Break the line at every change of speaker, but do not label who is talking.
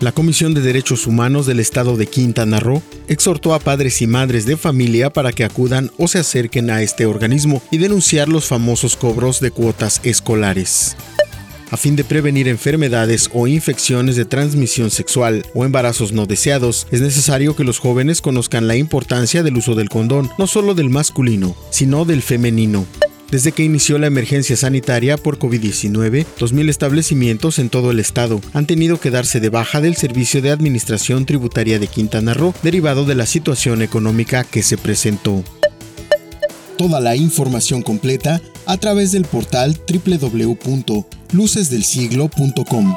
La Comisión de Derechos Humanos del Estado de Quintana Roo exhortó a padres y madres de familia para que acudan o se acerquen a este organismo y denunciar los famosos cobros de cuotas escolares. A fin de prevenir enfermedades o infecciones de transmisión sexual o embarazos no deseados, es necesario que los jóvenes conozcan la importancia del uso del condón, no solo del masculino, sino del femenino. Desde que inició la emergencia sanitaria por COVID-19, 2.000 establecimientos en todo el estado han tenido que darse de baja del Servicio de Administración Tributaria de Quintana Roo derivado de la situación económica que se presentó. Toda la información completa a través del portal www.lucesdelsiglo.com.